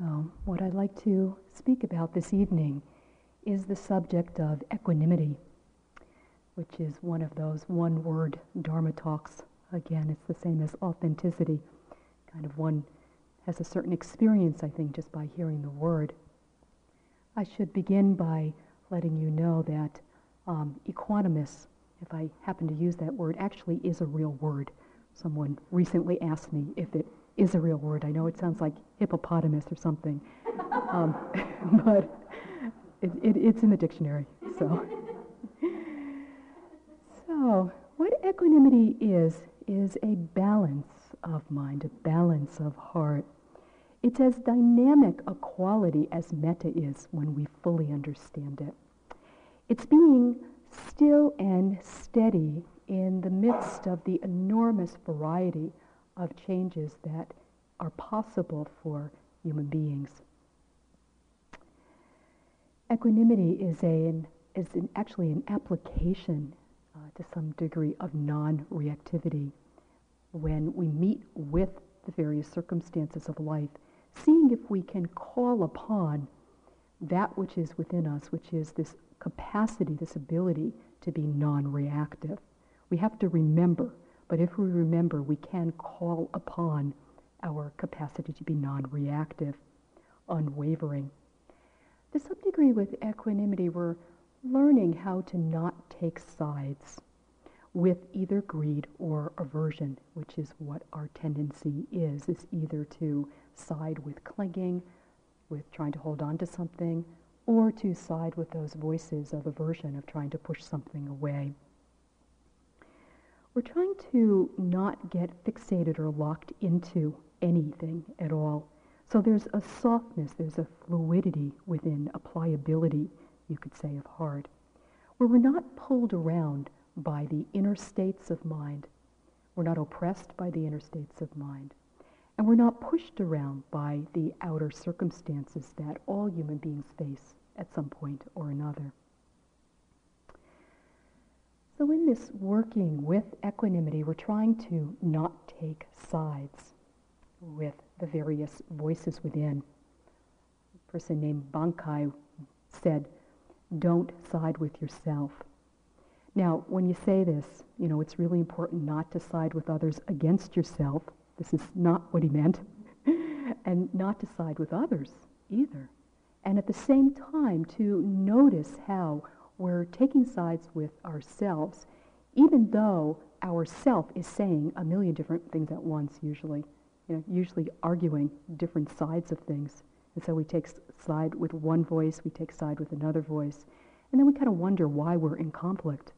So, what I'd like to speak about this evening is the subject of equanimity, which is one of those one word Dharma talks. Again, it's the same as authenticity. Kind of one has a certain experience, I think, just by hearing the word. I should begin by letting you know that um, equanimous, if I happen to use that word, actually is a real word. Someone recently asked me if it is a real word. I know it sounds like hippopotamus or something, um, but it, it, it's in the dictionary. So, so what equanimity is is a balance of mind, a balance of heart. It's as dynamic a quality as metta is when we fully understand it. It's being still and steady in the midst of the enormous variety of changes that are possible for human beings. Equanimity is, a, an, is an, actually an application uh, to some degree of non-reactivity. When we meet with the various circumstances of life, seeing if we can call upon that which is within us, which is this capacity, this ability to be non-reactive. We have to remember but if we remember, we can call upon our capacity to be non-reactive, unwavering. To some degree with equanimity, we're learning how to not take sides with either greed or aversion, which is what our tendency is, is either to side with clinging, with trying to hold on to something, or to side with those voices of aversion, of trying to push something away we're trying to not get fixated or locked into anything at all. So there's a softness, there's a fluidity within a pliability, you could say, of heart, where we're not pulled around by the inner states of mind. We're not oppressed by the inner states of mind. And we're not pushed around by the outer circumstances that all human beings face at some point or another. So in this working with equanimity, we're trying to not take sides with the various voices within. A person named Bankei said, don't side with yourself. Now, when you say this, you know, it's really important not to side with others against yourself. This is not what he meant. and not to side with others either. And at the same time, to notice how we're taking sides with ourselves, even though our self is saying a million different things at once, usually, you know, usually arguing different sides of things. And so we take side with one voice, we take side with another voice, and then we kind of wonder why we're in conflict.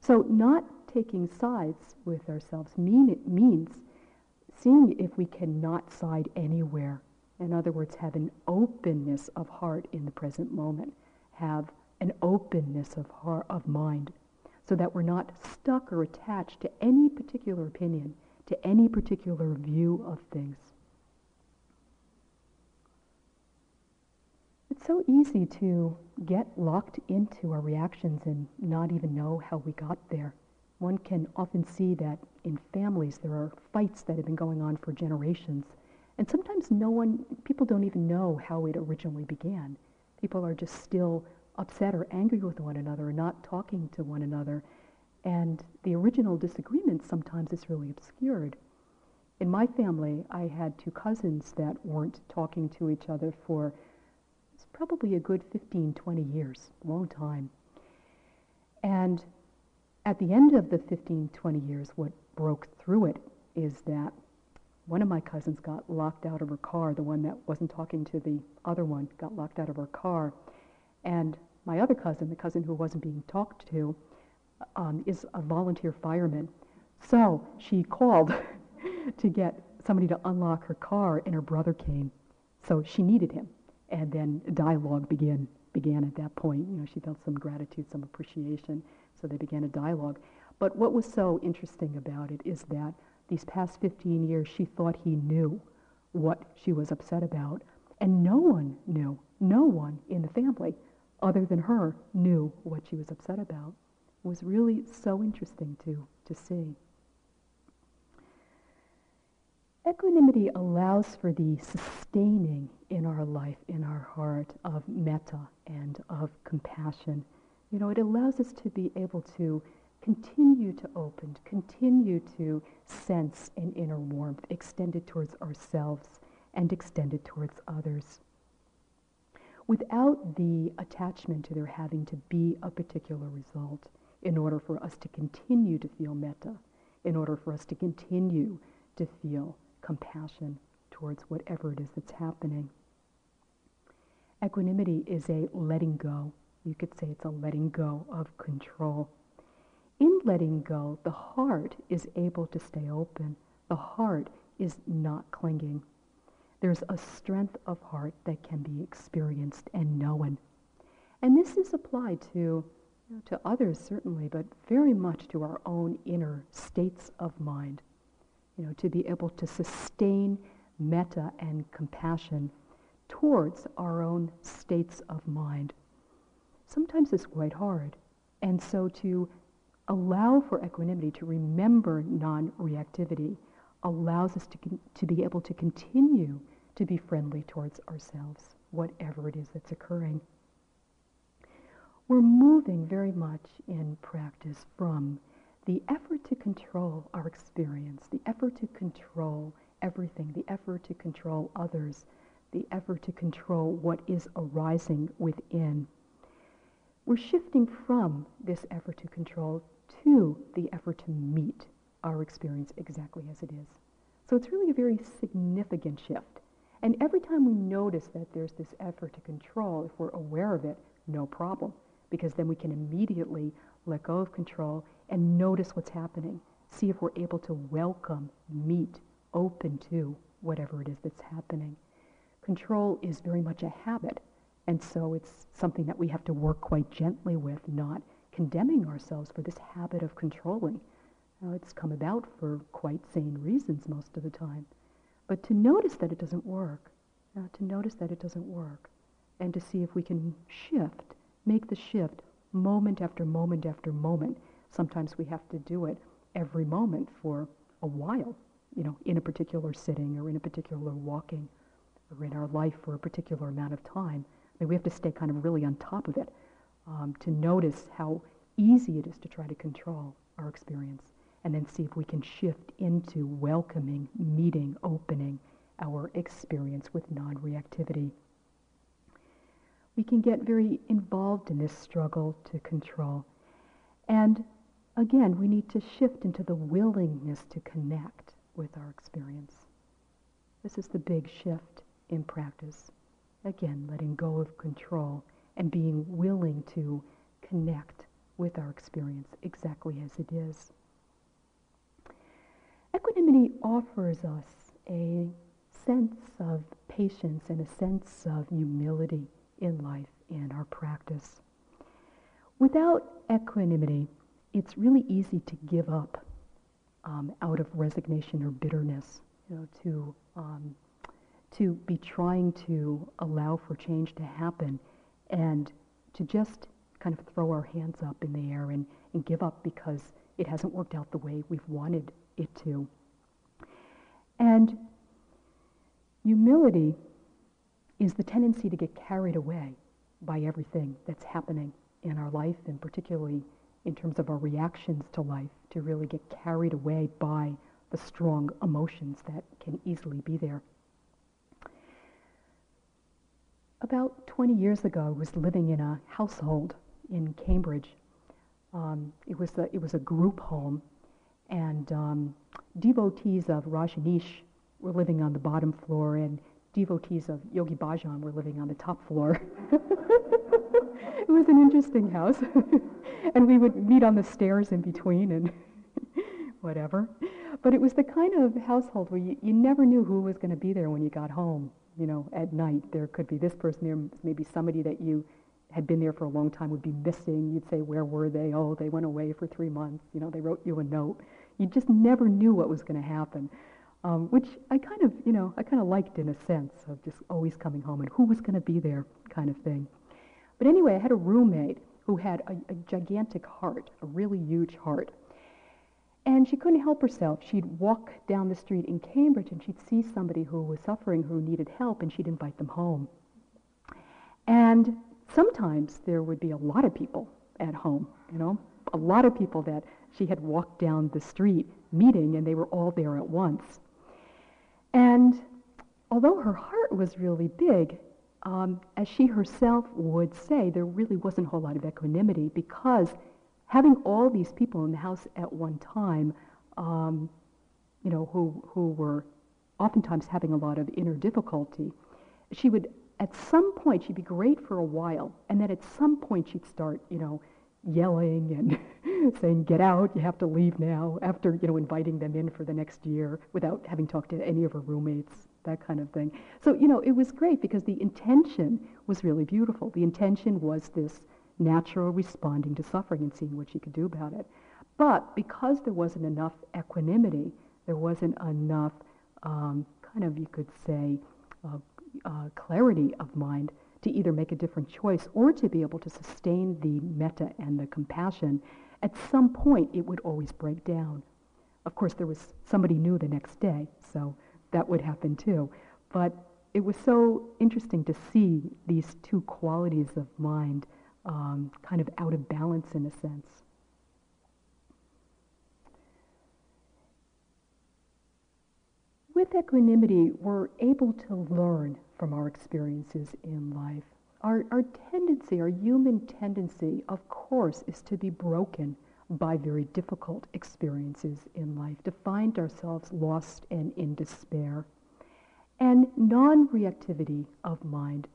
So not taking sides with ourselves mean it means seeing if we cannot side anywhere. In other words, have an openness of heart in the present moment. Have an openness of heart, of mind, so that we're not stuck or attached to any particular opinion, to any particular view of things. It's so easy to get locked into our reactions and not even know how we got there. One can often see that in families there are fights that have been going on for generations. And sometimes no one, people don't even know how it originally began. People are just still upset or angry with one another or not talking to one another. And the original disagreement sometimes is really obscured. In my family, I had two cousins that weren't talking to each other for probably a good 15, 20 years, long time. And at the end of the 15, 20 years, what broke through it is that one of my cousins got locked out of her car, the one that wasn't talking to the other one got locked out of her car. And my other cousin, the cousin who wasn't being talked to, um, is a volunteer fireman. So she called to get somebody to unlock her car, and her brother came. So she needed him. And then dialogue began, began at that point. You know, she felt some gratitude, some appreciation. So they began a dialogue. But what was so interesting about it is that these past 15 years, she thought he knew what she was upset about. And no one knew, no one in the family other than her knew what she was upset about. Was really so interesting to, to see. Equanimity allows for the sustaining in our life, in our heart, of metta and of compassion. You know, it allows us to be able to continue to open, continue to sense an inner warmth extended towards ourselves and extended towards others. Without the attachment to there having to be a particular result in order for us to continue to feel metta, in order for us to continue to feel compassion towards whatever it is that's happening. Equanimity is a letting go. You could say it's a letting go of control. In letting go, the heart is able to stay open. The heart is not clinging. There's a strength of heart that can be experienced and known. And this is applied to, you know, to others certainly, but very much to our own inner states of mind. You know, to be able to sustain metta and compassion towards our own states of mind. Sometimes it's quite hard. And so to allow for equanimity, to remember non-reactivity, allows us to, to be able to continue to be friendly towards ourselves, whatever it is that's occurring. We're moving very much in practice from the effort to control our experience, the effort to control everything, the effort to control others, the effort to control what is arising within. We're shifting from this effort to control to the effort to meet our experience exactly as it is. So it's really a very significant shift. And every time we notice that there's this effort to control, if we're aware of it, no problem, because then we can immediately let go of control and notice what's happening. See if we're able to welcome, meet, open to whatever it is that's happening. Control is very much a habit, and so it's something that we have to work quite gently with, not condemning ourselves for this habit of controlling. Now, it's come about for quite sane reasons most of the time. But to notice that it doesn't work, uh, to notice that it doesn't work, and to see if we can shift, make the shift moment after moment after moment. Sometimes we have to do it every moment for a while, you know, in a particular sitting or in a particular walking or in our life for a particular amount of time. I mean, we have to stay kind of really on top of it um, to notice how easy it is to try to control our experience and then see if we can shift into welcoming, meeting, opening our experience with non-reactivity. We can get very involved in this struggle to control. And again, we need to shift into the willingness to connect with our experience. This is the big shift in practice. Again, letting go of control and being willing to connect with our experience exactly as it is. Equanimity offers us a sense of patience and a sense of humility in life in our practice. Without equanimity, it's really easy to give up um, out of resignation or bitterness, you know, to um, to be trying to allow for change to happen and to just kind of throw our hands up in the air and, and give up because it hasn't worked out the way we've wanted it to. And humility is the tendency to get carried away by everything that's happening in our life, and particularly in terms of our reactions to life, to really get carried away by the strong emotions that can easily be there. About 20 years ago, I was living in a household in Cambridge. Um, it, was a, it was a group home, and um, devotees of Rajneesh were living on the bottom floor, and devotees of Yogi Bhajan were living on the top floor. it was an interesting house. and we would meet on the stairs in between and whatever. But it was the kind of household where you, you never knew who was going to be there when you got home you know, at night. There could be this person there, maybe somebody that you had been there for a long time would be missing. You'd say, where were they? Oh, they went away for three months. You know, they wrote you a note. You just never knew what was going to happen, um, which I kind of, you know, I kind of liked in a sense of just always coming home and who was going to be there kind of thing. But anyway, I had a roommate who had a, a gigantic heart, a really huge heart. And she couldn't help herself. She'd walk down the street in Cambridge and she'd see somebody who was suffering, who needed help, and she'd invite them home. And sometimes there would be a lot of people at home, you know, a lot of people that she had walked down the street meeting and they were all there at once. And although her heart was really big, um, as she herself would say, there really wasn't a whole lot of equanimity because having all these people in the house at one time, um, you know, who, who were oftentimes having a lot of inner difficulty, she would, at some point, she'd be great for a while, and then at some point she'd start, you know, yelling and saying, get out, you have to leave now, after, you know, inviting them in for the next year without having talked to any of her roommates, that kind of thing. So, you know, it was great because the intention was really beautiful. The intention was this natural responding to suffering and seeing what she could do about it. But because there wasn't enough equanimity, there wasn't enough um, kind of, you could say, uh, uh, clarity of mind to either make a different choice or to be able to sustain the metta and the compassion, at some point it would always break down. Of course, there was somebody new the next day, so that would happen too. But it was so interesting to see these two qualities of mind um, kind of out of balance in a sense. With equanimity, we're able to learn from our experiences in life. Our, our tendency, our human tendency, of course, is to be broken by very difficult experiences in life, to find ourselves lost and in despair. And non reactivity of mind,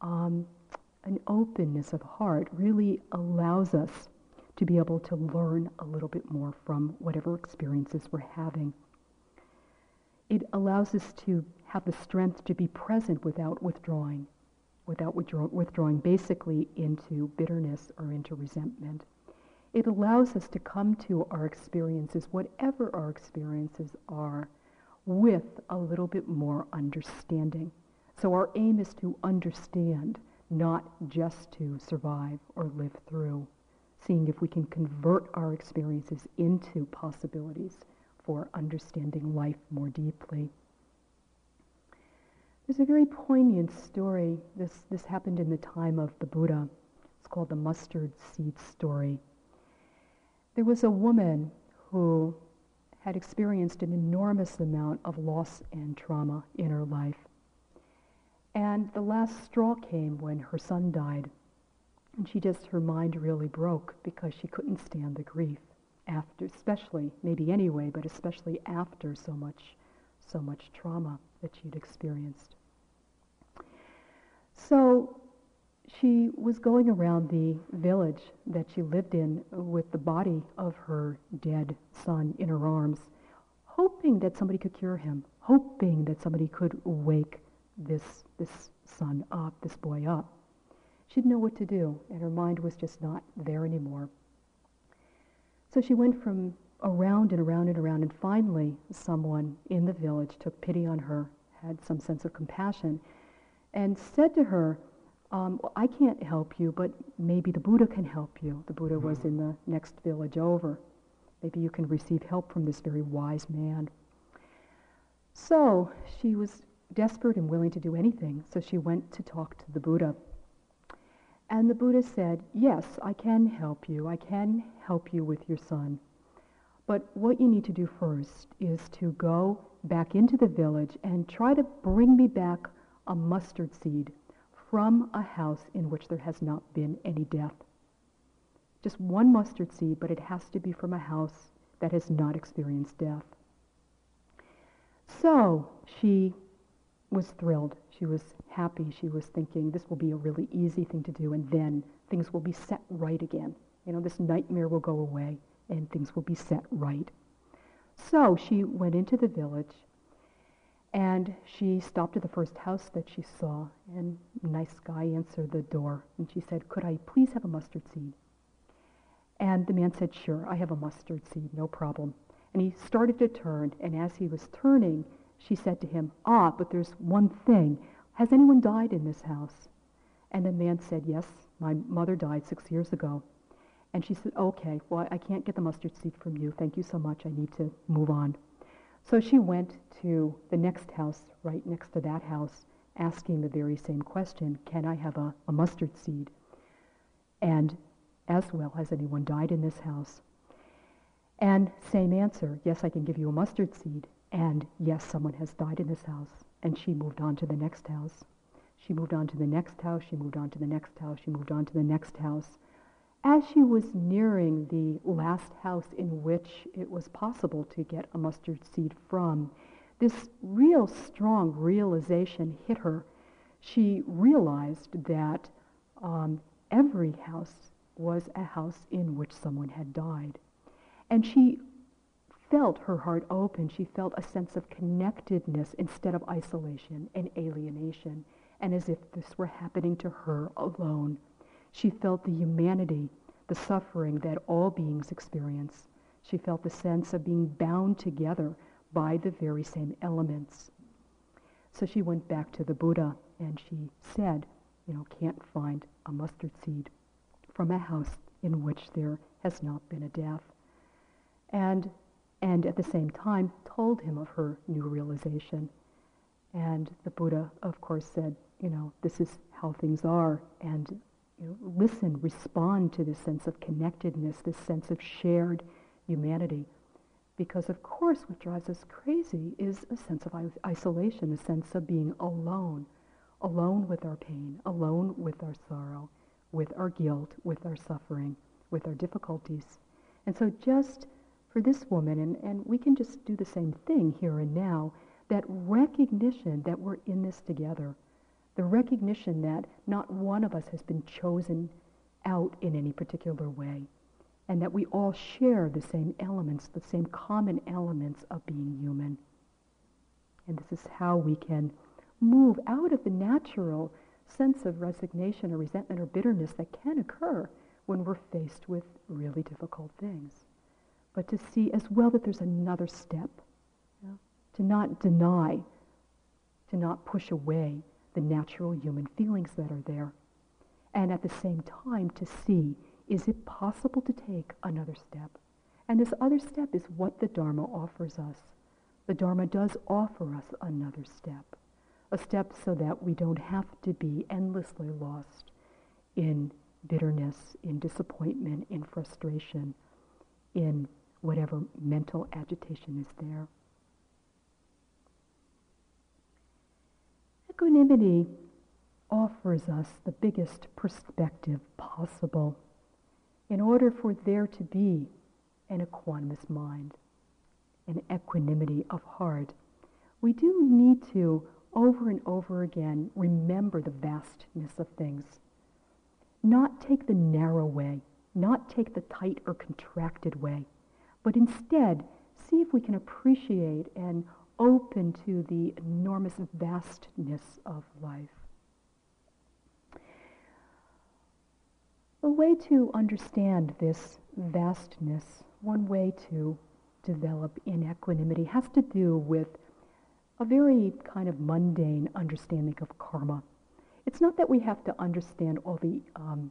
um, an openness of heart, really allows us to be able to learn a little bit more from whatever experiences we're having. It allows us to have the strength to be present without withdrawing, without withdraw- withdrawing basically into bitterness or into resentment. It allows us to come to our experiences, whatever our experiences are, with a little bit more understanding. So our aim is to understand, not just to survive or live through, seeing if we can convert our experiences into possibilities for understanding life more deeply. There's a very poignant story. This, this happened in the time of the Buddha. It's called the mustard seed story. There was a woman who had experienced an enormous amount of loss and trauma in her life. And the last straw came when her son died. And she just, her mind really broke because she couldn't stand the grief after, especially, maybe anyway, but especially after so much, so much trauma that she'd experienced. So she was going around the village that she lived in with the body of her dead son in her arms, hoping that somebody could cure him, hoping that somebody could wake this, this son up, this boy up. She didn't know what to do, and her mind was just not there anymore. So she went from around and around and around, and finally someone in the village took pity on her, had some sense of compassion, and said to her, um, well, I can't help you, but maybe the Buddha can help you. The Buddha was in the next village over. Maybe you can receive help from this very wise man. So she was desperate and willing to do anything, so she went to talk to the Buddha. And the Buddha said, Yes, I can help you. I can help you with your son. But what you need to do first is to go back into the village and try to bring me back a mustard seed from a house in which there has not been any death. Just one mustard seed, but it has to be from a house that has not experienced death. So she was thrilled. She was happy. She was thinking this will be a really easy thing to do, and then things will be set right again. You know, this nightmare will go away, and things will be set right. So she went into the village and she stopped at the first house that she saw, and a nice guy answered the door, and she said, Could I please have a mustard seed? And the man said, Sure, I have a mustard seed, no problem. And he started to turn, and as he was turning, she said to him, Ah, but there's one thing. Has anyone died in this house? And the man said, Yes, my mother died six years ago. And she said, okay, well, I can't get the mustard seed from you. Thank you so much. I need to move on. So she went to the next house, right next to that house, asking the very same question, can I have a, a mustard seed? And as well, has anyone died in this house? And same answer, yes, I can give you a mustard seed. And yes, someone has died in this house. And she moved on to the next house. She moved on to the next house. She moved on to the next house. She moved on to the next house. As she was nearing the last house in which it was possible to get a mustard seed from, this real strong realization hit her. She realized that um, every house was a house in which someone had died. And she felt her heart open. She felt a sense of connectedness instead of isolation and alienation, and as if this were happening to her alone. She felt the humanity, the suffering that all beings experience. She felt the sense of being bound together by the very same elements. So she went back to the Buddha and she said, you know, can't find a mustard seed from a house in which there has not been a death. And, and at the same time told him of her new realization. And the Buddha, of course, said, you know, this is how things are. And you know, listen, respond to this sense of connectedness, this sense of shared humanity. Because, of course, what drives us crazy is a sense of isolation, a sense of being alone, alone with our pain, alone with our sorrow, with our guilt, with our suffering, with our difficulties. And so, just for this woman, and, and we can just do the same thing here and now, that recognition that we're in this together, the recognition that not one of us has been chosen out in any particular way, and that we all share the same elements, the same common elements of being human. And this is how we can move out of the natural sense of resignation or resentment or bitterness that can occur when we're faced with really difficult things. But to see as well that there's another step, to not deny, to not push away the natural human feelings that are there. And at the same time to see is it possible to take another step? And this other step is what the Dharma offers us. The Dharma does offer us another step, a step so that we don't have to be endlessly lost in bitterness, in disappointment, in frustration, in whatever mental agitation is there. Equanimity offers us the biggest perspective possible in order for there to be an equanimous mind, an equanimity of heart, we do need to, over and over again, remember the vastness of things. Not take the narrow way, not take the tight or contracted way, but instead see if we can appreciate and open to the enormous vastness of life. A way to understand this vastness, one way to develop in equanimity, has to do with a very kind of mundane understanding of karma. It's not that we have to understand all the, um,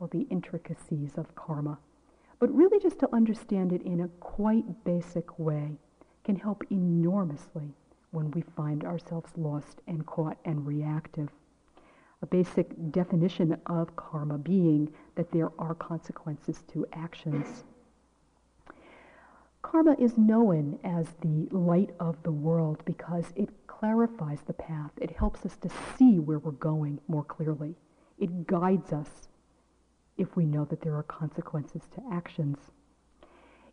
all the intricacies of karma, but really just to understand it in a quite basic way can help enormously when we find ourselves lost and caught and reactive a basic definition of karma being that there are consequences to actions. Karma is known as the light of the world because it clarifies the path. It helps us to see where we're going more clearly. It guides us if we know that there are consequences to actions.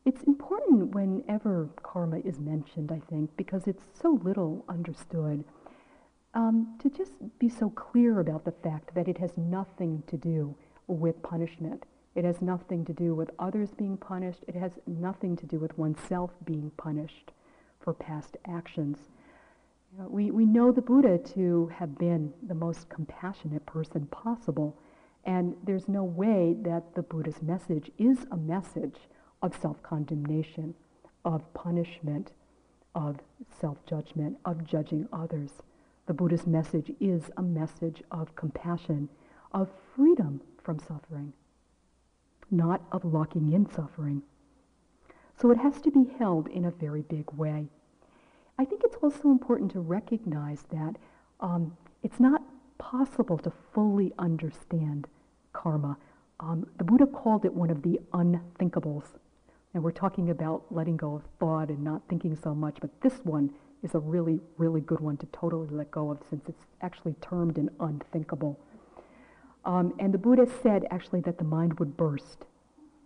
It's important whenever karma is mentioned, I think, because it's so little understood um, to just be so clear about the fact that it has nothing to do with punishment. It has nothing to do with others being punished. It has nothing to do with oneself being punished for past actions. You know, we, we know the Buddha to have been the most compassionate person possible, and there's no way that the Buddha's message is a message of self-condemnation, of punishment, of self-judgment, of judging others. The Buddha's message is a message of compassion, of freedom from suffering. not of locking in suffering. So it has to be held in a very big way. I think it's also important to recognize that um, it's not possible to fully understand karma. Um, the Buddha called it one of the unthinkables. And we're talking about letting go of thought and not thinking so much, but this one is a really, really good one to totally let go of since it's actually termed an unthinkable. Um, and the Buddha said actually that the mind would burst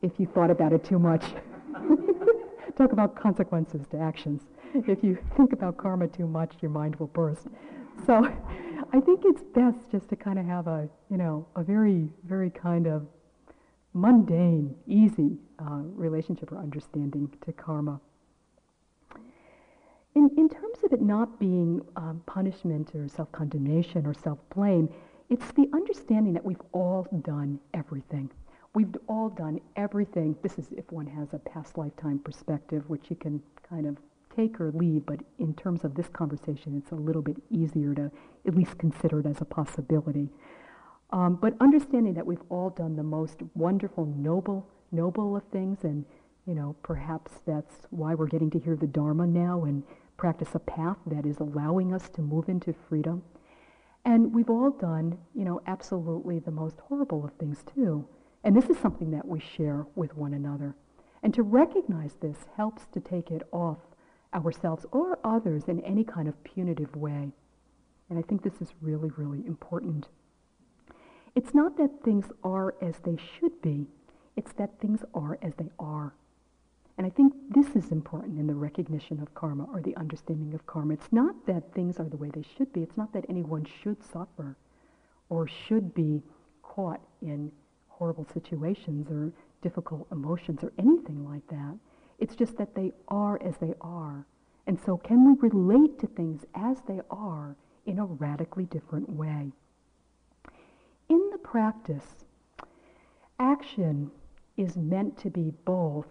if you thought about it too much. Talk about consequences to actions. If you think about karma too much, your mind will burst. So I think it's best just to kind of have a, you know, a very, very kind of mundane, easy uh, relationship or understanding to karma. In, in terms of it not being um, punishment or self condemnation or self blame, it's the understanding that we've all done everything. We've all done everything. This is if one has a past lifetime perspective, which you can kind of take or leave, but in terms of this conversation, it's a little bit easier to at least consider it as a possibility. Um, but understanding that we've all done the most wonderful, noble, noble of things, and you know, perhaps that's why we're getting to hear the Dharma now and practice a path that is allowing us to move into freedom. And we've all done, you know, absolutely the most horrible of things too. And this is something that we share with one another. And to recognize this helps to take it off ourselves or others in any kind of punitive way. And I think this is really, really important. It's not that things are as they should be, it's that things are as they are. And I think this is important in the recognition of karma or the understanding of karma. It's not that things are the way they should be. It's not that anyone should suffer or should be caught in horrible situations or difficult emotions or anything like that. It's just that they are as they are. And so can we relate to things as they are in a radically different way? Practice, action is meant to be both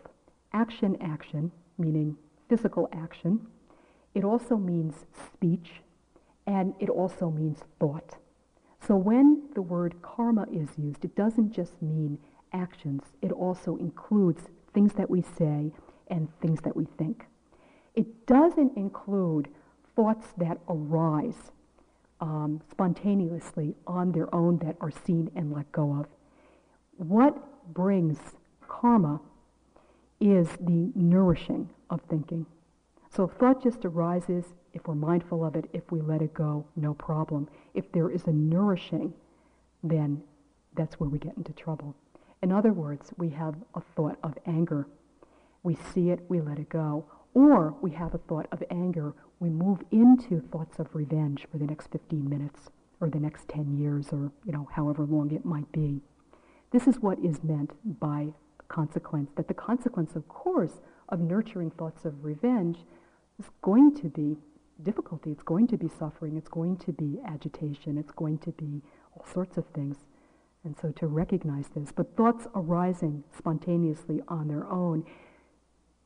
action action, meaning physical action. It also means speech, and it also means thought. So when the word karma is used, it doesn't just mean actions. It also includes things that we say and things that we think. It doesn't include thoughts that arise um, spontaneously on their own that are seen and let go of. What brings karma is the nourishing of thinking. So if thought just arises, if we're mindful of it, if we let it go, no problem. If there is a nourishing, then that's where we get into trouble. In other words, we have a thought of anger. We see it, we let it go. Or we have a thought of anger, we move into thoughts of revenge for the next 15 minutes or the next 10 years or, you know, however long it might be. This is what is meant by consequence, that the consequence, of course, of nurturing thoughts of revenge is going to be difficulty, it's going to be suffering, it's going to be agitation, it's going to be all sorts of things. And so to recognize this, but thoughts arising spontaneously on their own,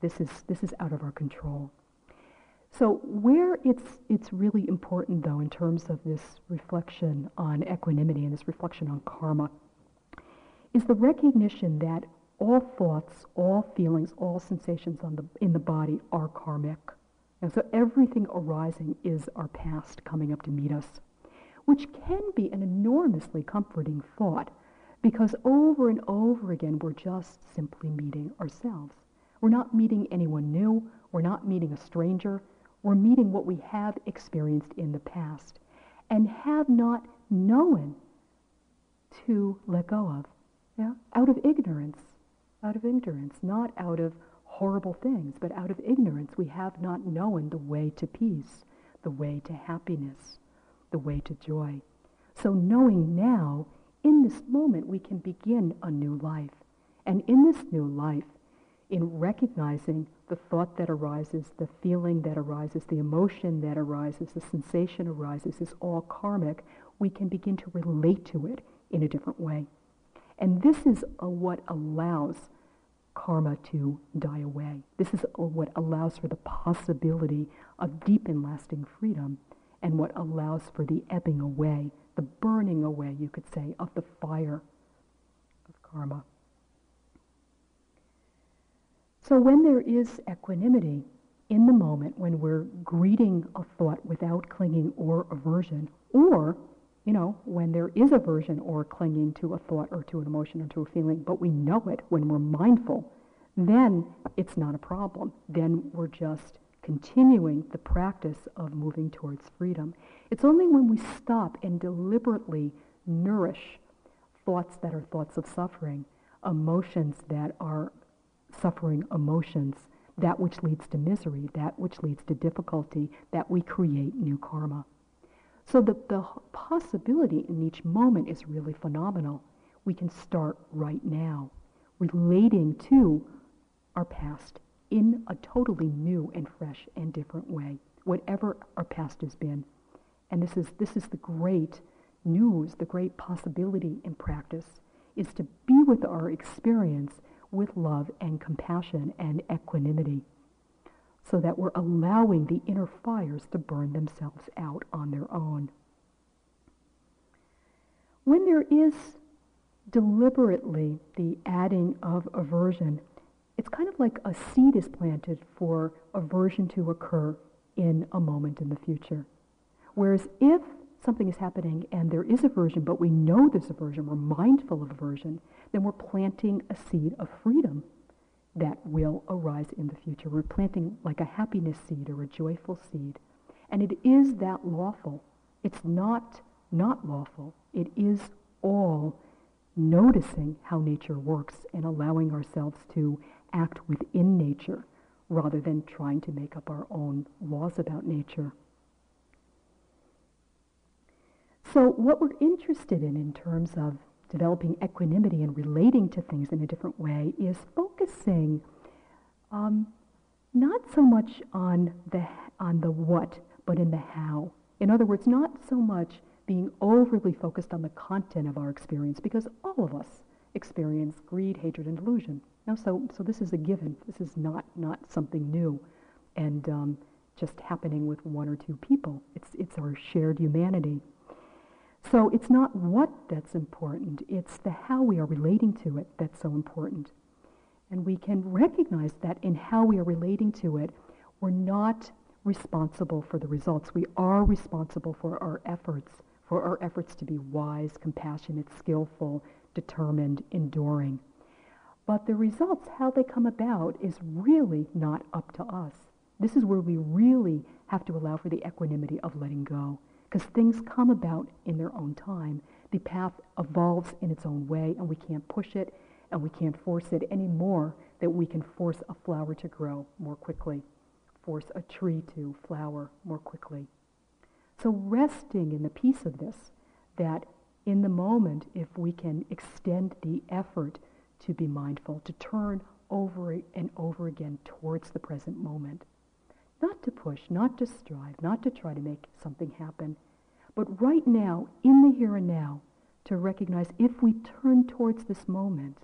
this is, this is out of our control. So where it's, it's really important, though, in terms of this reflection on equanimity and this reflection on karma, is the recognition that all thoughts, all feelings, all sensations on the, in the body are karmic. And so everything arising is our past coming up to meet us, which can be an enormously comforting thought because over and over again we're just simply meeting ourselves. We're not meeting anyone new. We're not meeting a stranger. We're meeting what we have experienced in the past and have not known to let go of. Yeah? Out of ignorance out of ignorance, not out of horrible things, but out of ignorance. We have not known the way to peace, the way to happiness, the way to joy. So knowing now, in this moment, we can begin a new life. And in this new life, in recognizing the thought that arises, the feeling that arises, the emotion that arises, the sensation arises is all karmic, we can begin to relate to it in a different way. And this is what allows karma to die away. This is what allows for the possibility of deep and lasting freedom and what allows for the ebbing away, the burning away, you could say, of the fire of karma. So when there is equanimity in the moment, when we're greeting a thought without clinging or aversion, or, you know, when there is aversion or clinging to a thought or to an emotion or to a feeling, but we know it when we're mindful, then it's not a problem. Then we're just continuing the practice of moving towards freedom. It's only when we stop and deliberately nourish thoughts that are thoughts of suffering, emotions that are suffering emotions, that which leads to misery, that which leads to difficulty, that we create new karma. So the, the possibility in each moment is really phenomenal. We can start right now, relating to our past in a totally new and fresh and different way, whatever our past has been. And this is, this is the great news, the great possibility in practice, is to be with our experience with love and compassion and equanimity so that we're allowing the inner fires to burn themselves out on their own. When there is deliberately the adding of aversion, it's kind of like a seed is planted for aversion to occur in a moment in the future. Whereas if something is happening and there is aversion, but we know there's aversion, we're mindful of aversion, then we're planting a seed of freedom that will arise in the future. We're planting like a happiness seed or a joyful seed. And it is that lawful. It's not not lawful. It is all noticing how nature works and allowing ourselves to act within nature rather than trying to make up our own laws about nature. So what we're interested in in terms of developing equanimity and relating to things in a different way is focusing um, not so much on the, on the what, but in the how. In other words, not so much being overly focused on the content of our experience, because all of us experience greed, hatred, and delusion. Now, so, so this is a given. This is not, not something new and um, just happening with one or two people. It's, it's our shared humanity. So it's not what that's important, it's the how we are relating to it that's so important. And we can recognize that in how we are relating to it, we're not responsible for the results. We are responsible for our efforts, for our efforts to be wise, compassionate, skillful, determined, enduring. But the results, how they come about, is really not up to us. This is where we really have to allow for the equanimity of letting go because things come about in their own time. The path evolves in its own way, and we can't push it and we can't force it any more than we can force a flower to grow more quickly, force a tree to flower more quickly. So resting in the peace of this, that in the moment, if we can extend the effort to be mindful, to turn over and over again towards the present moment, not to push, not to strive, not to try to make something happen, but right now, in the here and now, to recognize if we turn towards this moment,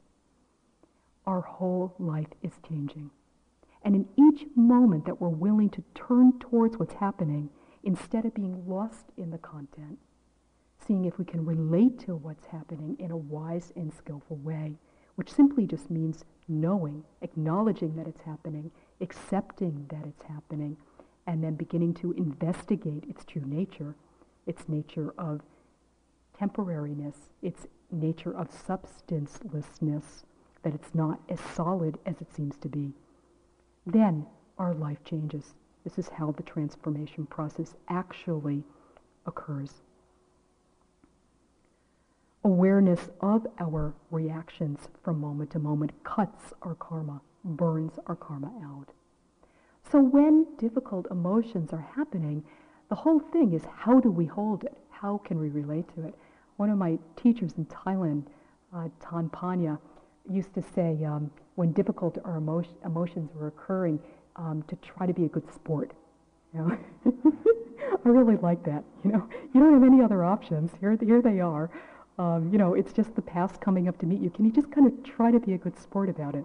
our whole life is changing. And in each moment that we're willing to turn towards what's happening, instead of being lost in the content, seeing if we can relate to what's happening in a wise and skillful way, which simply just means knowing, acknowledging that it's happening, accepting that it's happening, and then beginning to investigate its true nature its nature of temporariness, its nature of substancelessness, that it's not as solid as it seems to be, then our life changes. This is how the transformation process actually occurs. Awareness of our reactions from moment to moment cuts our karma, burns our karma out. So when difficult emotions are happening, the whole thing is how do we hold it? How can we relate to it? One of my teachers in Thailand, uh, Tan Panya, used to say um, when difficult or emotion, emotions were occurring um, to try to be a good sport. You know? I really like that. You know, you don't have any other options. Here, here they are. Um, you know, it's just the past coming up to meet you. Can you just kind of try to be a good sport about it?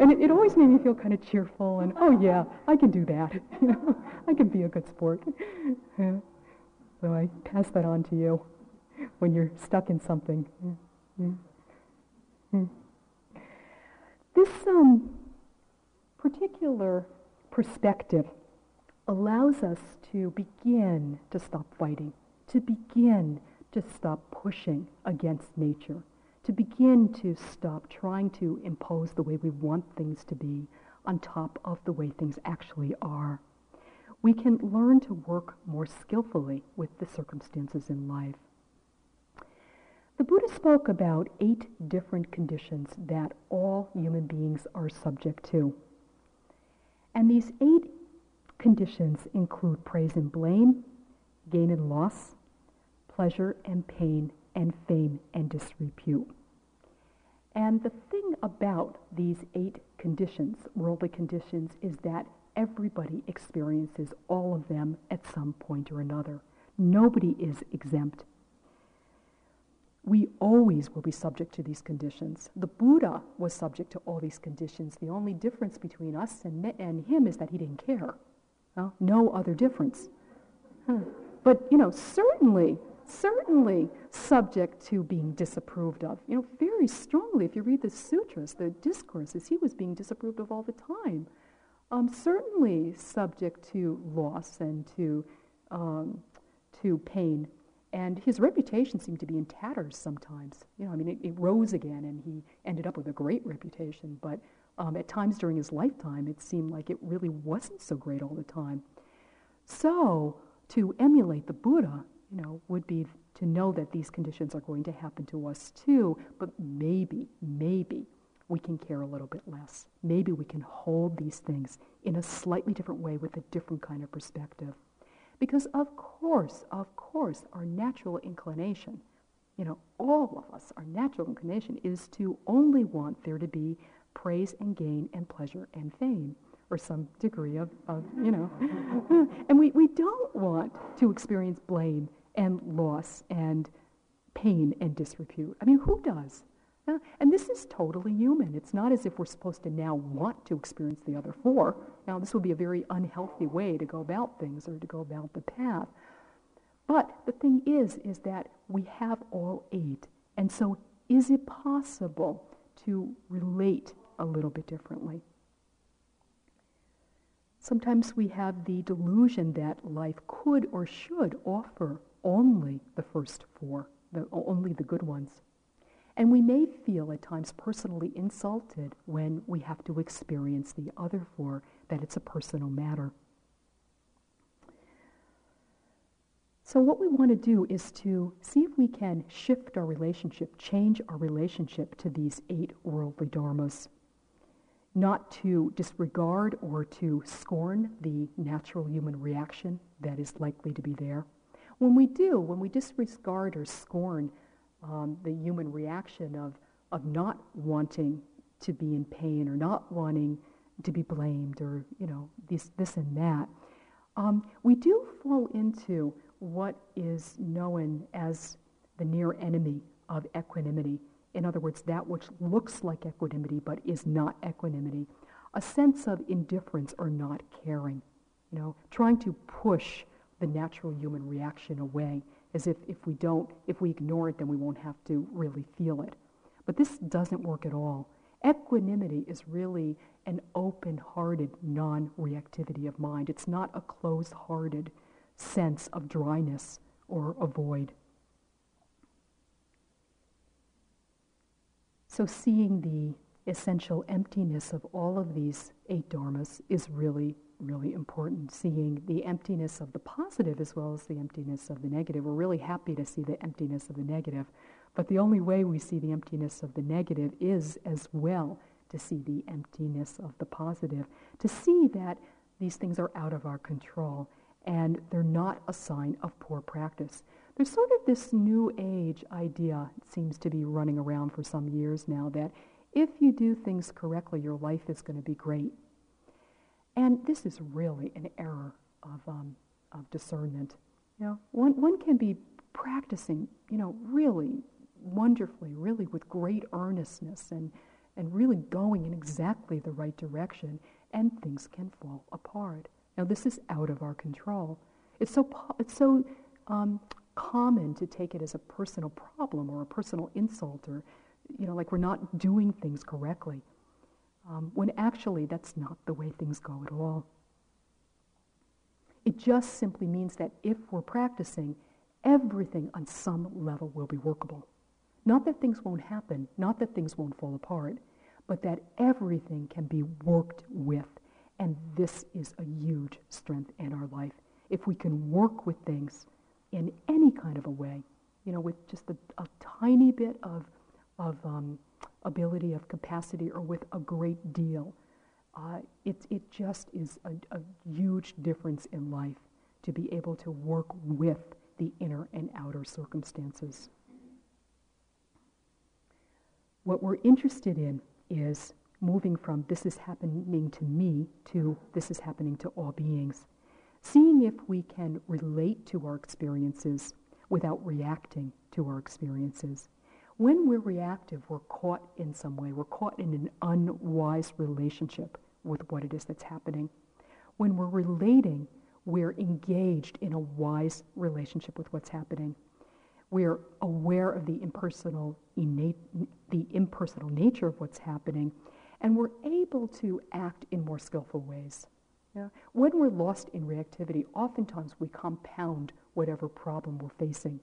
And it, it always made me feel kind of cheerful and, oh yeah, I can do that. You know, I can be a good sport. So I pass that on to you when you're stuck in something. This um, particular perspective allows us to begin to stop fighting, to begin to stop pushing against nature, to begin to stop trying to impose the way we want things to be on top of the way things actually are. We can learn to work more skillfully with the circumstances in life. The Buddha spoke about eight different conditions that all human beings are subject to. And these eight conditions include praise and blame, gain and loss, pleasure and pain, and fame and disrepute. And the thing about these eight conditions, worldly conditions, is that everybody experiences all of them at some point or another. Nobody is exempt. We always will be subject to these conditions. The Buddha was subject to all these conditions. The only difference between us and, and him is that he didn't care. Well, no other difference. Huh. But, you know, certainly certainly subject to being disapproved of. You know, very strongly, if you read the sutras, the discourses, he was being disapproved of all the time. Um, certainly subject to loss and to, um, to pain. And his reputation seemed to be in tatters sometimes. You know, I mean, it, it rose again, and he ended up with a great reputation. But um, at times during his lifetime, it seemed like it really wasn't so great all the time. So, to emulate the Buddha, you know, would be to know that these conditions are going to happen to us too, but maybe, maybe we can care a little bit less. Maybe we can hold these things in a slightly different way with a different kind of perspective. Because of course, of course, our natural inclination, you know, all of us, our natural inclination is to only want there to be praise and gain and pleasure and fame or some degree of, of you know. and we, we don't want to experience blame and loss and pain and disrepute. I mean, who does? And this is totally human. It's not as if we're supposed to now want to experience the other four. Now, this would be a very unhealthy way to go about things or to go about the path. But the thing is, is that we have all eight. And so is it possible to relate a little bit differently? Sometimes we have the delusion that life could or should offer only the first four, the, only the good ones. And we may feel at times personally insulted when we have to experience the other four, that it's a personal matter. So, what we want to do is to see if we can shift our relationship, change our relationship to these eight worldly dharmas not to disregard or to scorn the natural human reaction that is likely to be there. When we do, when we disregard or scorn um, the human reaction of, of not wanting to be in pain or not wanting to be blamed or, you know, this, this and that, um, we do fall into what is known as the near enemy of equanimity, in other words, that which looks like equanimity but is not equanimity, a sense of indifference or not caring, you know, trying to push the natural human reaction away as if if we don't, if we ignore it, then we won't have to really feel it. But this doesn't work at all. Equanimity is really an open-hearted non-reactivity of mind. It's not a closed-hearted sense of dryness or a void. So seeing the essential emptiness of all of these eight dharmas is really, really important. Seeing the emptiness of the positive as well as the emptiness of the negative. We're really happy to see the emptiness of the negative, but the only way we see the emptiness of the negative is as well to see the emptiness of the positive, to see that these things are out of our control and they're not a sign of poor practice. There's sort of this new age idea, it seems to be running around for some years now, that if you do things correctly, your life is going to be great. And this is really an error of, um, of discernment. You know, one, one can be practicing, you know, really wonderfully, really with great earnestness and, and really going in exactly the right direction, and things can fall apart. Now, this is out of our control. It's so, it's so um, common to take it as a personal problem or a personal insult or, you know, like we're not doing things correctly. Um, when actually that's not the way things go at all. It just simply means that if we're practicing, everything on some level will be workable. Not that things won't happen, not that things won't fall apart, but that everything can be worked with. And this is a huge strength in our life. If we can work with things in any kind of a way, you know, with just a, a tiny bit of, of um, ability, of capacity, or with a great deal, uh, it, it just is a, a huge difference in life to be able to work with the inner and outer circumstances. What we're interested in is moving from this is happening to me to this is happening to all beings. Seeing if we can relate to our experiences without reacting to our experiences. When we're reactive, we're caught in some way. We're caught in an unwise relationship with what it is that's happening. When we're relating, we're engaged in a wise relationship with what's happening. We're aware of the impersonal, innate, the impersonal nature of what's happening, and we're able to act in more skillful ways. Yeah? When we're lost in reactivity, oftentimes we compound whatever problem we're facing.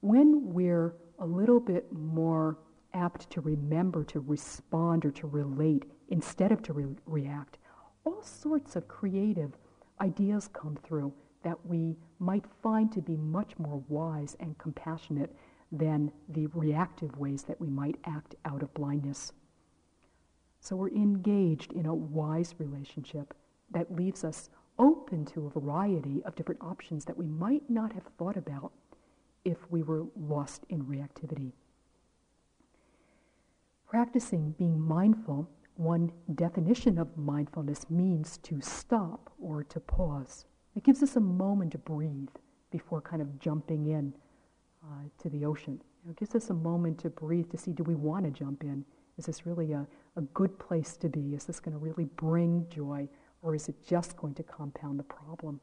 When we're a little bit more apt to remember to respond or to relate instead of to re- react, all sorts of creative ideas come through that we might find to be much more wise and compassionate than the reactive ways that we might act out of blindness. So we're engaged in a wise relationship that leaves us open to a variety of different options that we might not have thought about if we were lost in reactivity. Practicing being mindful, one definition of mindfulness means to stop or to pause. It gives us a moment to breathe before kind of jumping in uh, to the ocean. It gives us a moment to breathe to see do we want to jump in? Is this really a, a good place to be? Is this going to really bring joy? Or is it just going to compound the problem?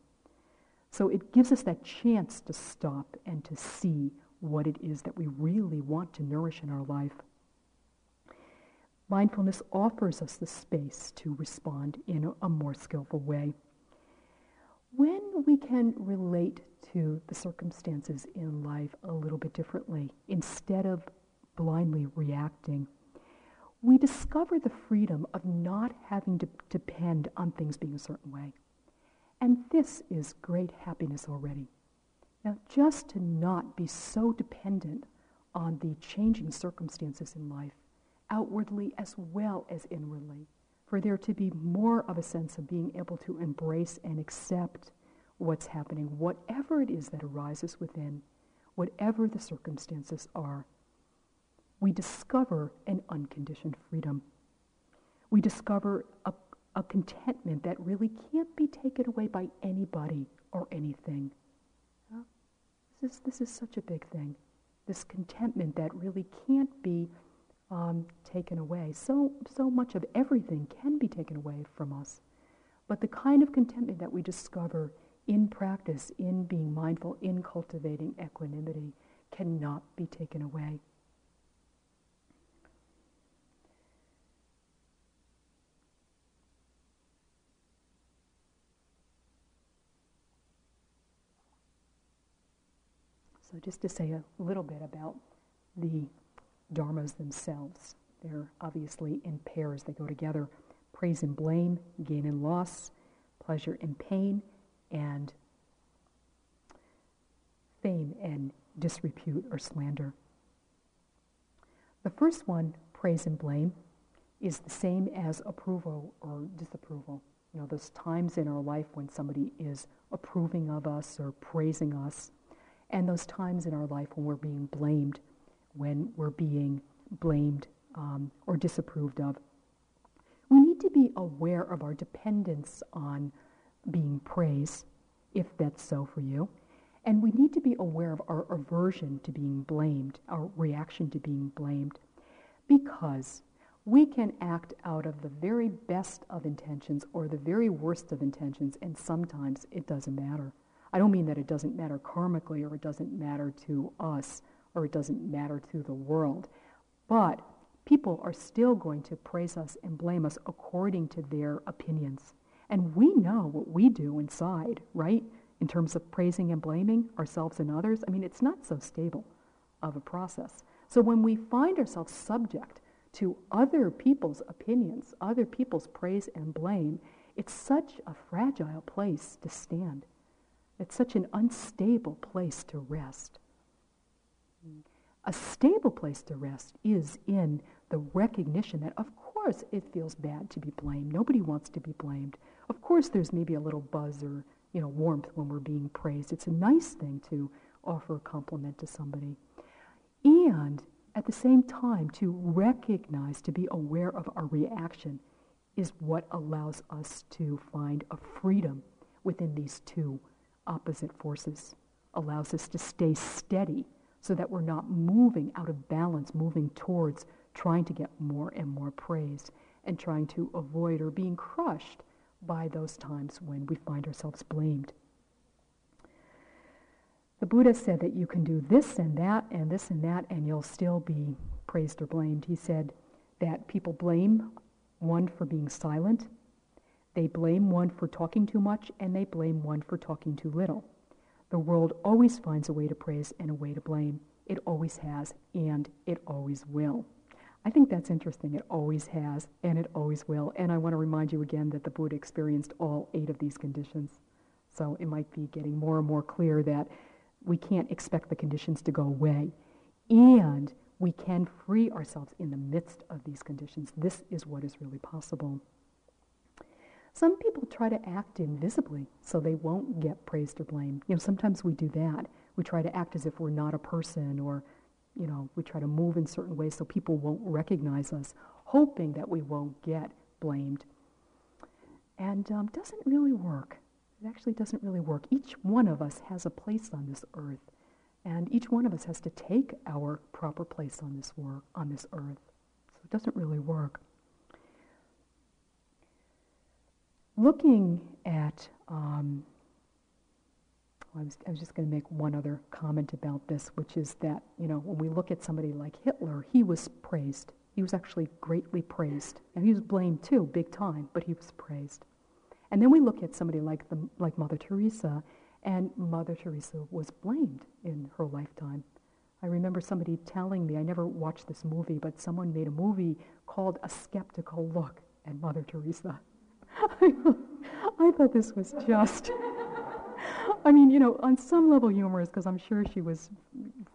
So it gives us that chance to stop and to see what it is that we really want to nourish in our life. Mindfulness offers us the space to respond in a, more skillful way. When we can relate to the circumstances in life a little bit differently, instead of blindly reacting, we discover the freedom of not having to depend on things being a certain way. And this is great happiness already. Now, just to not be so dependent on the changing circumstances in life, outwardly as well as inwardly, for there to be more of a sense of being able to embrace and accept what's happening, whatever it is that arises within, whatever the circumstances are we discover an unconditioned freedom. We discover a, a contentment that really can't be taken away by anybody or anything. This, is, this is such a big thing. This contentment that really can't be um, taken away. So, so much of everything can be taken away from us. But the kind of contentment that we discover in practice, in being mindful, in cultivating equanimity, cannot be taken away. Just to say a little bit about the dharmas themselves, they're obviously in pairs, they go together praise and blame, gain and loss, pleasure and pain, and fame and disrepute or slander. The first one, praise and blame, is the same as approval or disapproval. You know, those times in our life when somebody is approving of us or praising us and those times in our life when we're being blamed, when we're being blamed um, or disapproved of. We need to be aware of our dependence on being praised, if that's so for you. And we need to be aware of our aversion to being blamed, our reaction to being blamed, because we can act out of the very best of intentions or the very worst of intentions, and sometimes it doesn't matter. I don't mean that it doesn't matter karmically or it doesn't matter to us or it doesn't matter to the world. But people are still going to praise us and blame us according to their opinions. And we know what we do inside, right? In terms of praising and blaming ourselves and others. I mean, it's not so stable of a process. So when we find ourselves subject to other people's opinions, other people's praise and blame, it's such a fragile place to stand. It's such an unstable place to rest. A stable place to rest is in the recognition that, of course, it feels bad to be blamed. Nobody wants to be blamed. Of course, there's maybe a little buzz or you know warmth when we're being praised. It's a nice thing to offer a compliment to somebody, and at the same time, to recognize, to be aware of our reaction, is what allows us to find a freedom within these two opposite forces. Allows us to stay steady so that we're not moving out of balance, moving towards trying to get more and more praise and trying to avoid or being crushed by those times when we find ourselves blamed. The Buddha said that you can do this and that and this and that and you'll still be praised or blamed. He said that people blame one for being silent, they blame one for talking too much, and they blame one for talking too little. The world always finds a way to praise and a way to blame. It always has, and it always will. I think that's interesting. It always has, and it always will. And I want to remind you again that the Buddha experienced all eight of these conditions. So it might be getting more and more clear that we can't expect the conditions to go away. And we can free ourselves in the midst of these conditions. This is what is really possible. Some people try to act invisibly so they won't get praised or blamed. You know, sometimes we do that. We try to act as if we're not a person or, you know, we try to move in certain ways so people won't recognize us, hoping that we won't get blamed. And um, doesn't really work. It actually doesn't really work. Each one of us has a place on this earth, and each one of us has to take our proper place on this work on this earth. So it doesn't really work. Looking at, um, I, was, I was just going to make one other comment about this, which is that, you know, when we look at somebody like Hitler, he was praised. He was actually greatly praised. And he was blamed too, big time, but he was praised. And then we look at somebody like, the, like Mother Teresa, and Mother Teresa was blamed in her lifetime. I remember somebody telling me, I never watched this movie, but someone made a movie called A Skeptical Look at Mother Teresa. I thought this was just. I mean, you know, on some level humorous because I'm sure she was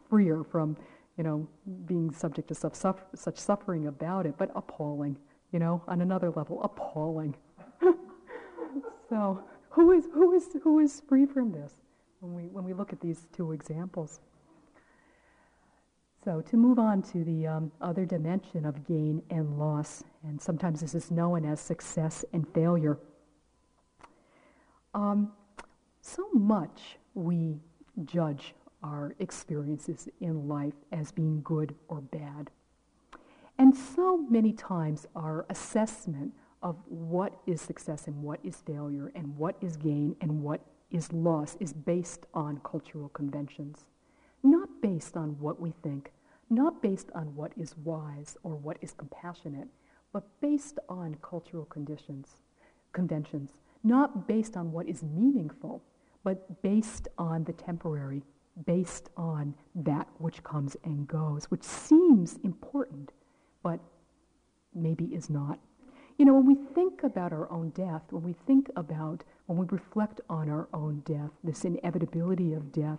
freer from, you know, being subject to such, such suffering about it, but appalling, you know, on another level, appalling. so, who is, who, is, who is free from this when we, when we look at these two examples? So, to move on to the um, other dimension of gain and loss, and sometimes this is known as success and failure. Um, so much we judge our experiences in life as being good or bad. And so many times our assessment of what is success and what is failure and what is gain and what is loss is based on cultural conventions, not based on what we think not based on what is wise or what is compassionate, but based on cultural conditions, conventions, not based on what is meaningful, but based on the temporary, based on that which comes and goes, which seems important, but maybe is not. You know, when we think about our own death, when we think about, when we reflect on our own death, this inevitability of death,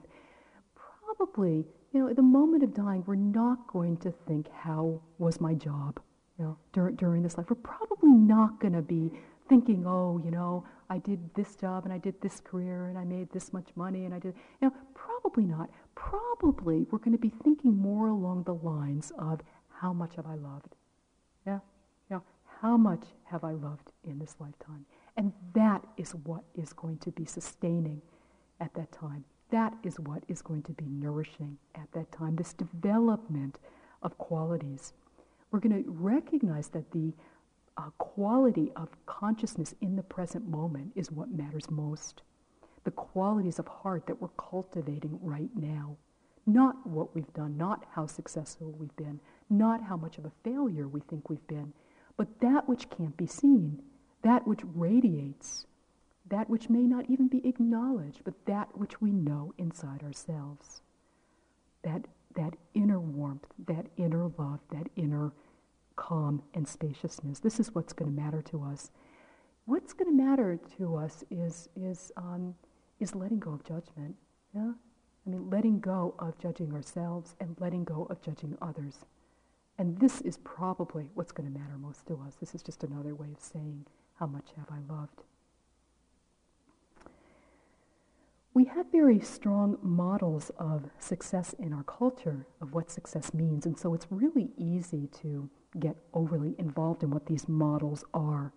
probably you know, at the moment of dying, we're not going to think, how was my job, you know, dur- during this life. We're probably not going to be thinking, oh, you know, I did this job and I did this career and I made this much money and I did, you know, probably not. Probably we're going to be thinking more along the lines of how much have I loved? Yeah, you know, how much have I loved in this lifetime? And that is what is going to be sustaining at that time. That is what is going to be nourishing at that time, this development of qualities. We're going to recognize that the uh, quality of consciousness in the present moment is what matters most. The qualities of heart that we're cultivating right now, Not what we've done, not how successful we've been, not how much of a failure we think we've been, but that which can't be seen, that which radiates, that which may not even be acknowledged, but that which we know inside ourselves. That, that inner warmth, that inner love, that inner calm and spaciousness. This is what's going to matter to us. What's going to matter to us is, is, um, is letting go of judgment. Yeah? I mean, letting go of judging ourselves and letting go of judging others. And this is probably what's going to matter most to us. This is just another way of saying, how much have I loved? We have very strong models of success in our culture, of what success means, and so it's really easy to get overly involved in what these models are.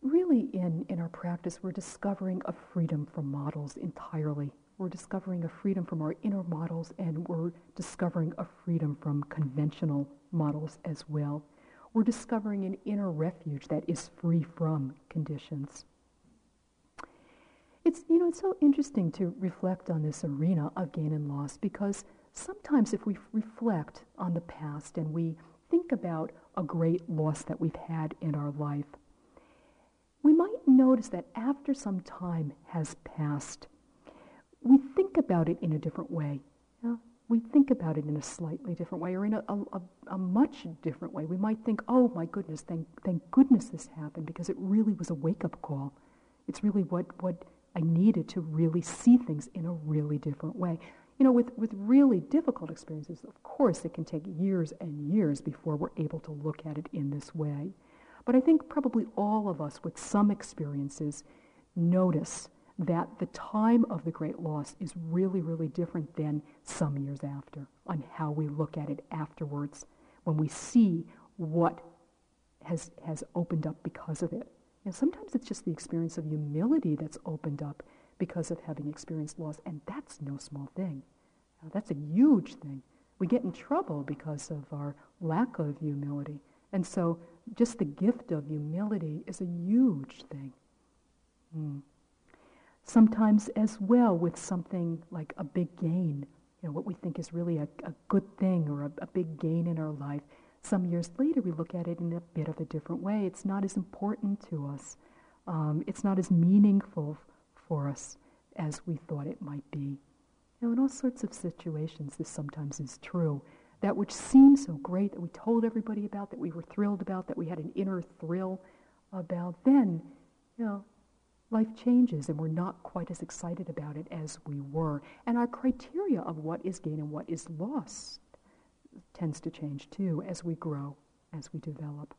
Really, in, in our practice, we're discovering a freedom from models entirely. We're discovering a freedom from our inner models, and we're discovering a freedom from conventional models as well. We're discovering an inner refuge that is free from conditions. It's, you know, it's so interesting to reflect on this arena of gain and loss because sometimes if we reflect on the past and we think about a great loss that we've had in our life, we might notice that after some time has passed, we think about it in a different way. You know? We think about it in a slightly different way or in a, a, a, much different way. We might think, oh my goodness, thank, thank goodness this happened because it really was a wake-up call. It's really what, what I needed to really see things in a really different way. You know, with, with really difficult experiences, of course, it can take years and years before we're able to look at it in this way. But I think probably all of us with some experiences notice that the time of the great loss is really, really different than some years after, on how we look at it afterwards, when we see what has, has opened up because of it. And sometimes it's just the experience of humility that's opened up because of having experienced loss, and that's no small thing. Now, that's a huge thing. We get in trouble because of our lack of humility. And so just the gift of humility is a huge thing. Mm. Sometimes as well with something like a big gain, you know, what we think is really a, a good thing or a, a big gain in our life, some years later, we look at it in a bit of a different way. It's not as important to us. Um, it's not as meaningful for us as we thought it might be. You know, in all sorts of situations, this sometimes is true. That which seemed so great that we told everybody about, that we were thrilled about, that we had an inner thrill about, then, you know, life changes and we're not quite as excited about it as we were. And our criteria of what is gain and what is loss tends to change too as we grow, as we develop.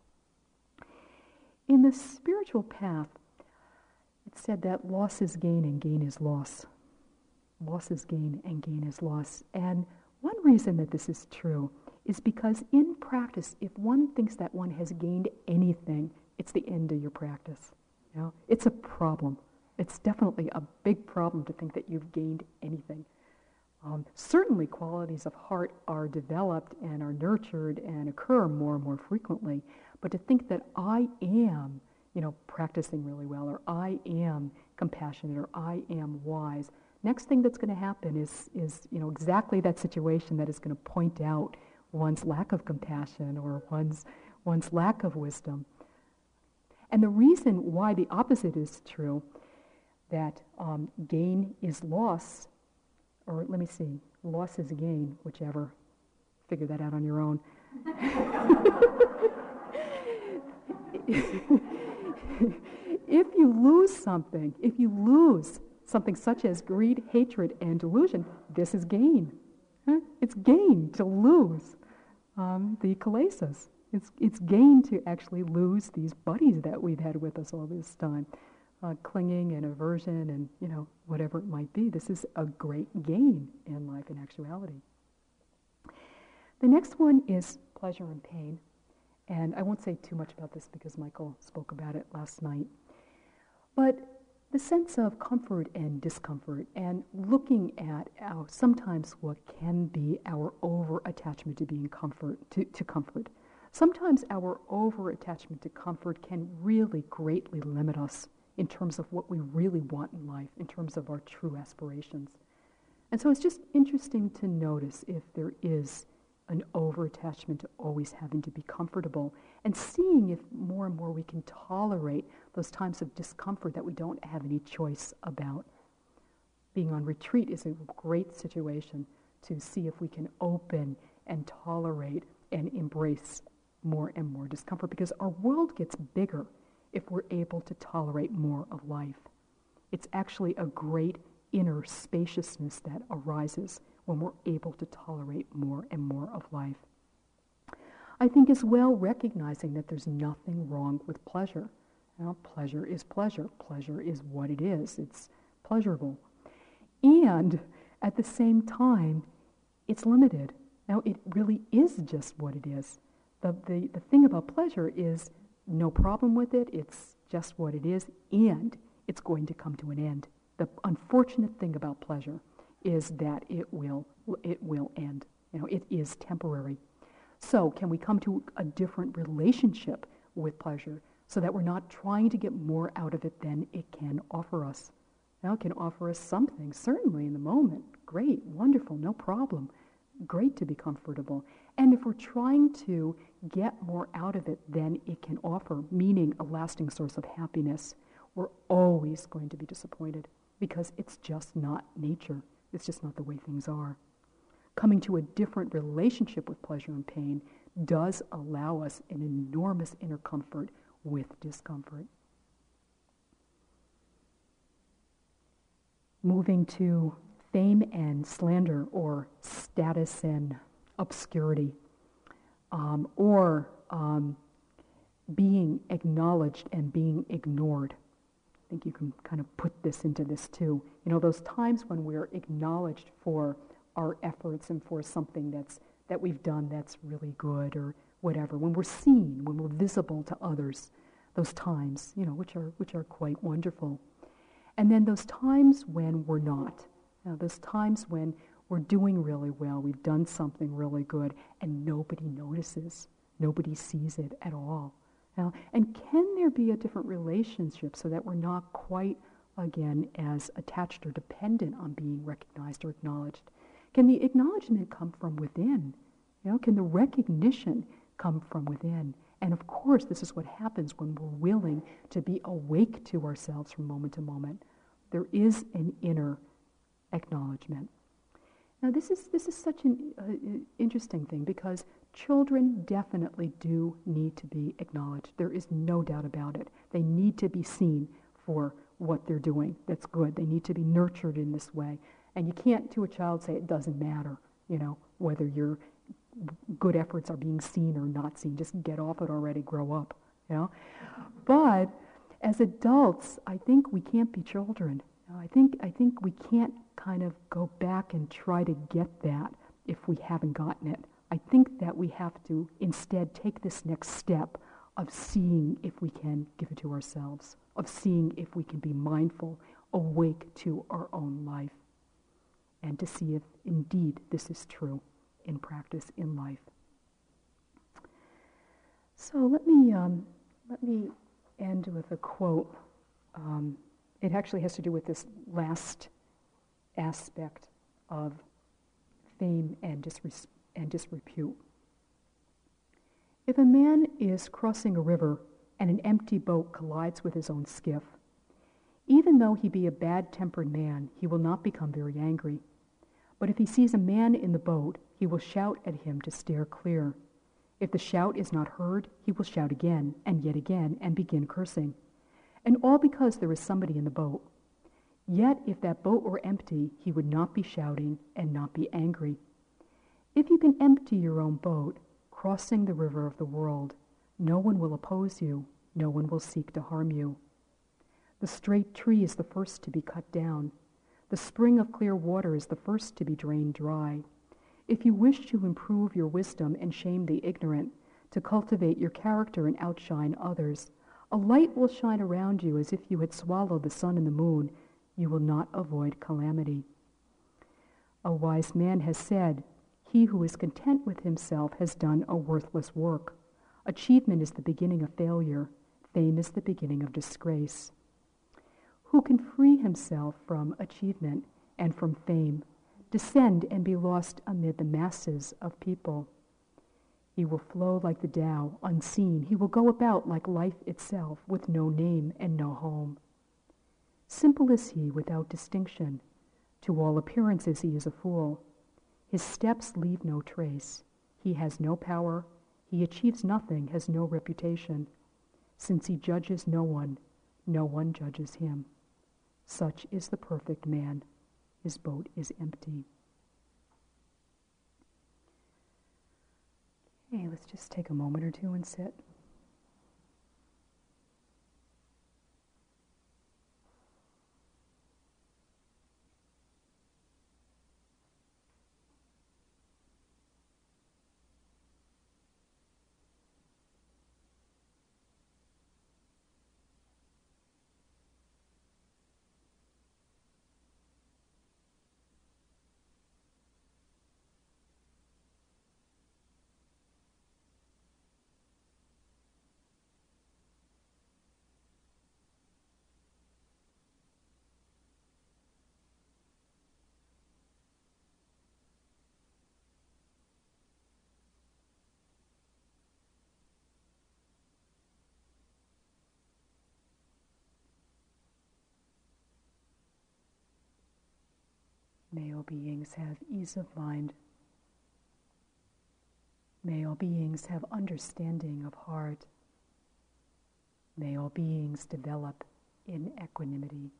In the spiritual path, it's said that loss is gain and gain is loss. Loss is gain and gain is loss. And one reason that this is true is because in practice, if one thinks that one has gained anything, it's the end of your practice. You know? It's a problem. It's definitely a big problem to think that you've gained anything. Um, certainly, qualities of heart are developed and are nurtured and occur more and more frequently. But to think that I am, you know, practicing really well, or I am compassionate, or I am wise, next thing that's going to happen is, is, you know, exactly that situation that is going to point out one's lack of compassion or one's, one's lack of wisdom. And the reason why the opposite is true, that um, gain is loss, or let me see, loss is gain, whichever. Figure that out on your own. if you lose something, if you lose something such as greed, hatred, and delusion, this is gain. Huh? It's gain to lose um, the kilesas. It's, it's gain to actually lose these buddies that we've had with us all this time uh, clinging and aversion and, you know, whatever it might be. This is a great gain in life in actuality. The next one is pleasure and pain. And I won't say too much about this because Michael spoke about it last night. But the sense of comfort and discomfort and looking at our, sometimes what can be our over attachment to being comfort to, to comfort. Sometimes our over attachment to comfort can really greatly limit us in terms of what we really want in life, in terms of our true aspirations. And so it's just interesting to notice if there is an over attachment to always having to be comfortable and seeing if more and more we can tolerate those times of discomfort that we don't have any choice about. Being on retreat is a great situation to see if we can open and tolerate and embrace more and more discomfort because our world gets bigger if we're able to tolerate more of life. It's actually a great inner spaciousness that arises when we're able to tolerate more and more of life. I think as well recognizing that there's nothing wrong with pleasure. Now, pleasure is pleasure. Pleasure is what it is. It's pleasurable. And at the same time, it's limited. Now, it really is just what it is. The, the, the thing about pleasure is no problem with it, it's just what it is, and it's going to come to an end. The unfortunate thing about pleasure is that it will, it will end. You know, it is temporary. So can we come to a different relationship with pleasure so that we're not trying to get more out of it than it can offer us? Now it can offer us something, certainly in the moment. Great, wonderful, no problem. Great to be comfortable. And if we're trying to get more out of it than it can offer, meaning a lasting source of happiness, we're always going to be disappointed because it's just not nature. It's just not the way things are. Coming to a different relationship with pleasure and pain does allow us an enormous inner comfort with discomfort. Moving to fame and slander, or status and obscurity, um, or um, being acknowledged and being ignored. I think you can kind of put this into this too. You know, those times when we're acknowledged for our efforts and for something that's, that we've done that's really good or whatever, when we're seen, when we're visible to others, those times, you know, which are, which are quite wonderful. And then those times when we're not, you know, those times when we're doing really well, we've done something really good, and nobody notices, nobody sees it at all. Now, and can there be a different relationship so that we're not quite, again, as attached or dependent on being recognized or acknowledged? Can the acknowledgement come from within? You know, can the recognition come from within? And of course, this is what happens when we're willing to be awake to ourselves from moment to moment. There is an inner acknowledgement. Now, this is, this is such an uh, interesting thing because Children definitely do need to be acknowledged. There is no doubt about it. They need to be seen for what they're doing. That's good. They need to be nurtured in this way. And you can't to a child say it doesn't matter, you know, whether your good efforts are being seen or not seen. Just get off it already, grow up, you know. But as adults, I think we can't be children. I think, I think we can't kind of go back and try to get that if we haven't gotten it. I think that we have to instead take this next step of seeing if we can give it to ourselves, of seeing if we can be mindful, awake to our own life, and to see if indeed this is true in practice in life. So let me, um, let me end with a quote. Um, it actually has to do with this last aspect of fame and disrespect and disrepute. If a man is crossing a river and an empty boat collides with his own skiff, even though he be a bad tempered man, he will not become very angry. But if he sees a man in the boat, he will shout at him to steer clear. If the shout is not heard, he will shout again and yet again and begin cursing. And all because there is somebody in the boat. Yet if that boat were empty, he would not be shouting and not be angry. If you can empty your own boat, crossing the river of the world, no one will oppose you, no one will seek to harm you. The straight tree is the first to be cut down. The spring of clear water is the first to be drained dry. If you wish to improve your wisdom and shame the ignorant, to cultivate your character and outshine others, a light will shine around you as if you had swallowed the sun and the moon. You will not avoid calamity. A wise man has said, he who is content with himself has done a worthless work. Achievement is the beginning of failure. Fame is the beginning of disgrace. Who can free himself from achievement and from fame descend and be lost amid the masses of people. He will flow like the Tao, unseen. He will go about like life itself, with no name and no home. Simple is he without distinction. To all appearances he is a fool. His steps leave no trace. He has no power. He achieves nothing, has no reputation. Since he judges no one, no one judges him. Such is the perfect man. His boat is empty. Okay, let's just take a moment or two and sit. May all beings have ease of mind. May all beings have understanding of heart. May all beings develop in equanimity.